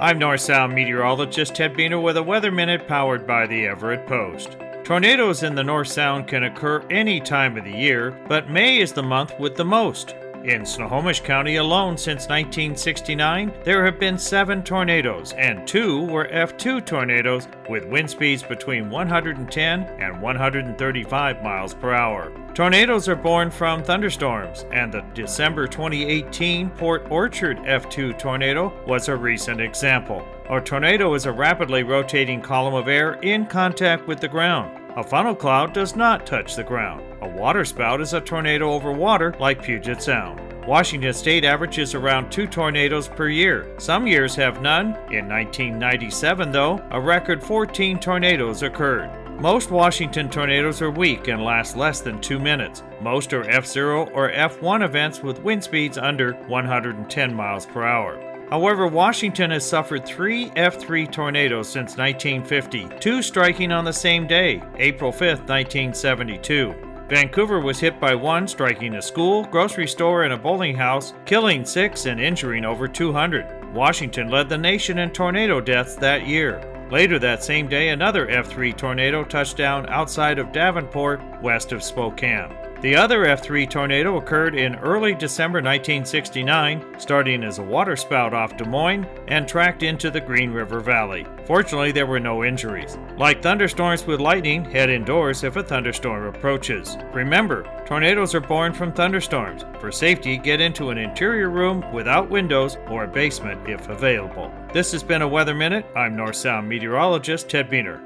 I'm North Sound meteorologist Ted Buehner with a Weather Minute powered by the Everett Post. Tornadoes in the North Sound can occur any time of the year, but May is the month with the most. In Snohomish County alone since 1969, there have been seven tornadoes, and two were F2 tornadoes with wind speeds between 110 and 135 miles per hour. Tornadoes are born from thunderstorms, and the December 2018 Port Orchard F2 tornado was a recent example. A tornado is a rapidly rotating column of air in contact with the ground. A funnel cloud does not touch the ground. A waterspout is a tornado over water like Puget Sound. Washington state averages around two tornadoes per year. Some years have none. In 1997, though, a record 14 tornadoes occurred. Most Washington tornadoes are weak and last less than two minutes. Most are F0 or F1 events with wind speeds under 110 miles per hour. However, Washington has suffered three F3 tornadoes since 1950, two striking on the same day, April 5, 1972. Vancouver was hit by one, striking a school, grocery store, and a bowling house, killing six and injuring over 200. Washington led the nation in tornado deaths that year. Later that same day, another F3 tornado touched down outside of Davenport, west of Spokane. The other F3 tornado occurred in early December 1969, starting as a waterspout off Des Moines and tracked into the Green River Valley. Fortunately, there were no injuries. Like thunderstorms with lightning, head indoors if a thunderstorm approaches. Remember, tornadoes are born from thunderstorms. For safety, get into an interior room without windows or a basement if available. This has been a Weather Minute. I'm North Sound meteorologist Ted Buehner.